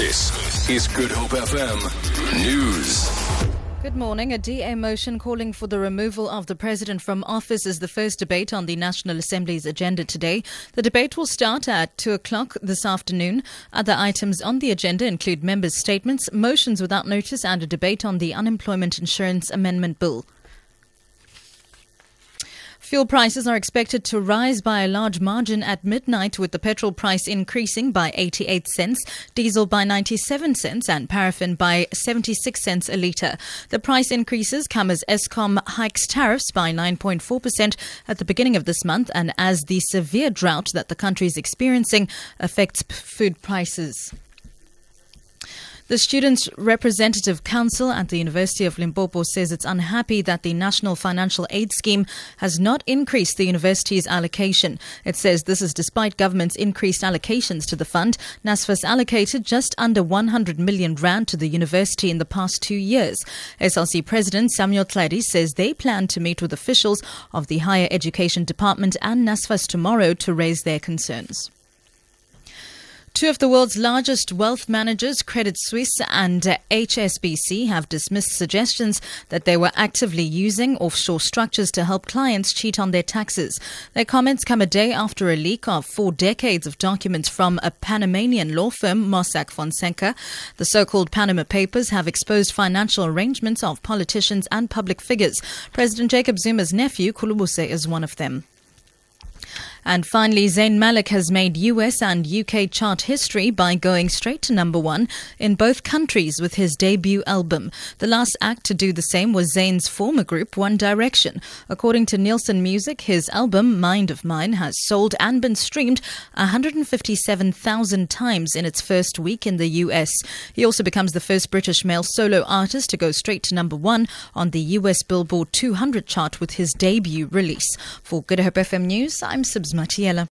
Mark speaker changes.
Speaker 1: This is Good Hope FM News.
Speaker 2: Good morning. A DA motion calling for the removal of the president from office is the first debate on the National Assembly's agenda today. The debate will start at 2 o'clock this afternoon. Other items on the agenda include members' statements, motions without notice, and a debate on the Unemployment Insurance Amendment Bill. Fuel prices are expected to rise by a large margin at midnight, with the petrol price increasing by 88 cents, diesel by 97 cents, and paraffin by 76 cents a litre. The price increases come as Eskom hikes tariffs by 9.4% at the beginning of this month, and as the severe drought that the country is experiencing affects food prices. The Students' Representative Council at the University of Limpopo says it's unhappy that the National Financial Aid Scheme has not increased the university's allocation. It says this is despite government's increased allocations to the fund. NSFAS allocated just under 100 million rand to the university in the past two years. SRC President Samuel Tladi says they plan to meet with officials of the Higher Education Department and NSFAS tomorrow to raise their concerns. Two of the world's largest wealth managers, Credit Suisse and uh, HSBC, have dismissed suggestions that they were actively using offshore structures to help clients cheat on their taxes. Their comments come a day after a leak of four decades of documents from a Panamanian law firm, Mossack Fonseca. The so-called Panama Papers have exposed financial arrangements of politicians and public figures. President Jacob Zuma's nephew, Khulubuse, is one of them. And finally, Zayn Malik has made US and UK chart history by going straight to number one in both countries with his debut album. The last act to do the same was Zayn's former group, One Direction. According to Nielsen Music, his album, Mind of Mine, has sold and been streamed 157,000 times in its first week in the US. He also becomes the first British male solo artist to go straight to number one on the US Billboard 200 chart with his debut release. For Good Hope FM News, I'm Subs Matiela.